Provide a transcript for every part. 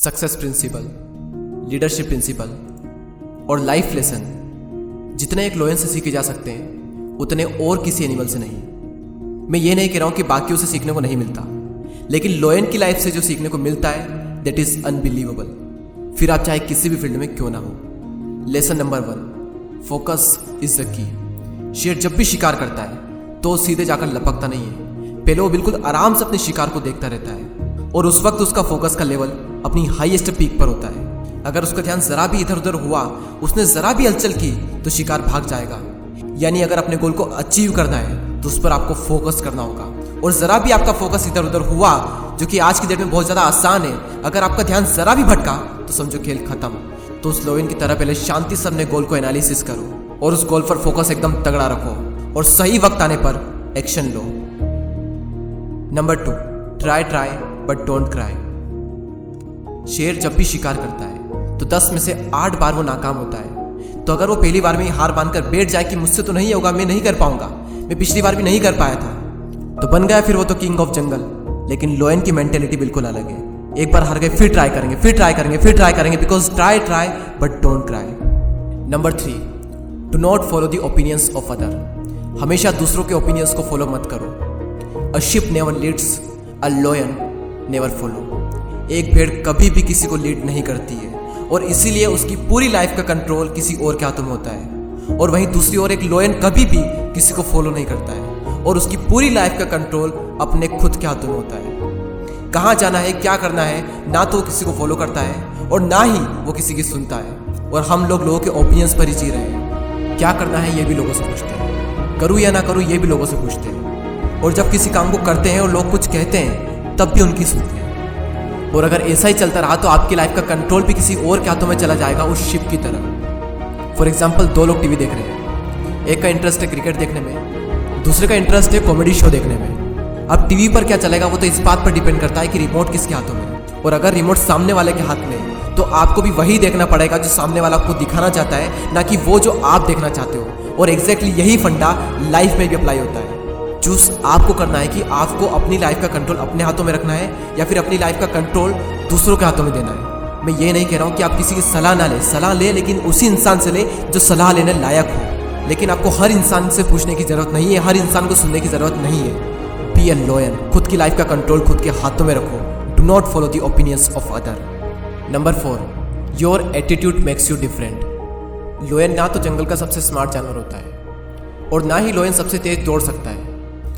Success principle leadership principle और life lesson जितने एक लोयन से सीखे जा सकते हैं, उतने और किसी एनिमल से नहीं। मैं ये नहीं कह रहा हूँ कि बाकी उसे सीखने को नहीं मिलता, लेकिन लोयन की लाइफ से जो सीखने को मिलता है दैट इज़ अनबिलीवेबल फिर आप चाहे किसी भी फ़ील्ड में क्यों ना हो। Lesson number one focus is the key शेर जब भी शिकार करता है तो सीधे जाकर लपकता नहीं है। पहले वो बिल्कुल आराम से अपने शिकार को देखता रहता है, और उस वक्त उसका फोकस का लेवल अपनी हाईएस्ट पीक पर होता है। अगर उसका ध्यान जरा भी इधर उधर हुआ, उसने जरा भी हलचल की तो शिकार भाग जाएगा। यानी अगर अपने गोल को अचीव करना है तो उस पर आपको फोकस करना होगा। और जरा भी आपका फोकस इधर उधर हुआ, जो कि आज की डेट में बहुत ज़्यादा आसान है, अगर आपका ध्यान जरा भी भटका तो समझो खेल खत्म। तो उस लोइन की तरह पहले शांति से अपने गोल को एनालिसिस करो, और उस गोल पर फोकस एकदम तगड़ा रखो, और सही वक्त आने पर action low. Number two try try but don't cry शेर जब भी शिकार करता है तो दस में से आठ बार वो नाकाम होता है। तो अगर वो पहली बार में हार बांधकर बैठ जाए कि मुझसे तो नहीं होगा, मैं नहीं कर पाऊँगा, मैं पिछली बार भी नहीं कर पाया था तो बन गया फिर वो तो किंग ऑफ़ जंगल लेकिन लोयन की मेंटेलिटी बिल्कुल अलग है। एक बार हार गए, फिर ट्राई करेंगे, फिर ट्राई करेंगे, फिर ट्राई करेंगे because try try but don't cry number three do not follow the opinions of other हमेशा दूसरों के ओपिनियंस को फॉलो मत करो। A sheep never leads a lion never follow एक भेड़ कभी भी किसी को लीड नहीं करती है। और इसीलिए उसकी पूरी लाइफ का कंट्रोल किसी और के हाथों में होता है। और वहीं दूसरी ओर एक लोयन कभी भी किसी को फॉलो नहीं करता है। और उसकी पूरी लाइफ का कंट्रोल अपने खुद के हाथों में होता है। कहाँ जाना है, क्या करना है, ना तो वो किसी को फॉलो करता है और ना ही वो किसी की सुनता है। और हम लोग लोगों के ओपिनियंस पर ही जी रहे हैं। क्या करना है, ये भी लोगों से पूछते हैं। करूँ या ना करूँ, ये भी लोगों से पूछते हैं। और जब किसी काम को करते हैं और लोग कुछ कहते हैं, तब भी उनकी सुनते हैं। और अगर ऐसा ही चलता रहा तो आपकी लाइफ का कंट्रोल भी किसी और के हाथों में चला जाएगा उस शिप की तरह। फॉर एग्ज़ाम्पल दो लोग टीवी देख रहे हैं। एक का इंटरेस्ट है क्रिकेट देखने में, दूसरे का इंटरेस्ट है कॉमेडी शो देखने में। अब टीवी पर क्या चलेगा वो तो इस बात पर डिपेंड करता है कि रिमोट किसके हाथों में और अगर रिमोट सामने वाले के हाथ में तो आपको भी वही देखना पड़ेगा जो सामने वाला आपको दिखाना चाहता है, ना कि वो जो आप देखना चाहते हो। और एग्जैक्टली exactly यही फंडा लाइफ में भी अप्लाई होता है। चूज़ आपको करना है कि आपको अपनी लाइफ का कंट्रोल अपने हाथों में रखना है या फिर अपनी लाइफ का कंट्रोल दूसरों के हाथों में देना है। मैं ये नहीं कह रहा हूँ कि आप किसी की सलाह ना लें। सलाह ले लेकिन उसी इंसान से ले जो सलाह लेने लायक हो। लेकिन आपको हर इंसान से पूछने की ज़रूरत नहीं है, हर इंसान को सुनने की ज़रूरत नहीं है। बी ए लॉयर खुद की लाइफ का कंट्रोल खुद के हाथों में रखो। Do not follow the opinions of other number four your attitude makes you different lion ना तो जंगल का सबसे स्मार्ट जानवर होता है और ना ही लोयन सबसे तेज दौड़ सकता है।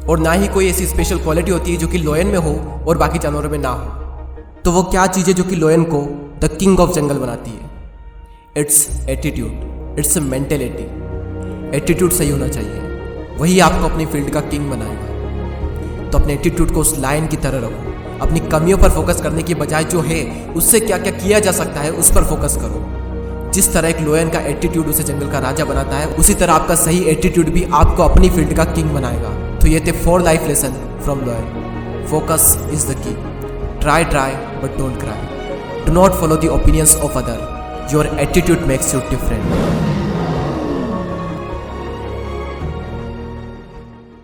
और ना ही कोई ऐसी स्पेशल क्वालिटी होती है जो कि लोयन में हो और बाकी जानवरों में ना हो। तो वो क्या चीज़ है जो कि लोयन को द किंग ऑफ़ जंगल बनाती है? It's attitude it's mentality attitude सही होना चाहिए। वही आपको अपनी फ़ील्ड का किंग बनाएगा। तो अपने एटीट्यूड को उस लाइन की तरह रखो। अपनी कमियों पर फोकस करने की बजाय जो है, उससे क्या क्या किया जा सकता है, उस पर फोकस करो। जिस तरह एक लोयन का एटीट्यूड उसे जंगल का राजा बनाता है, उसी तरह आपका सही एटीट्यूड भी आपको अपनी फ़ील्ड का किंग बनाएगा। तो ये थे four life lesson from lion focus is the key try try but don't cry do not follow the opinions of other your attitude makes you different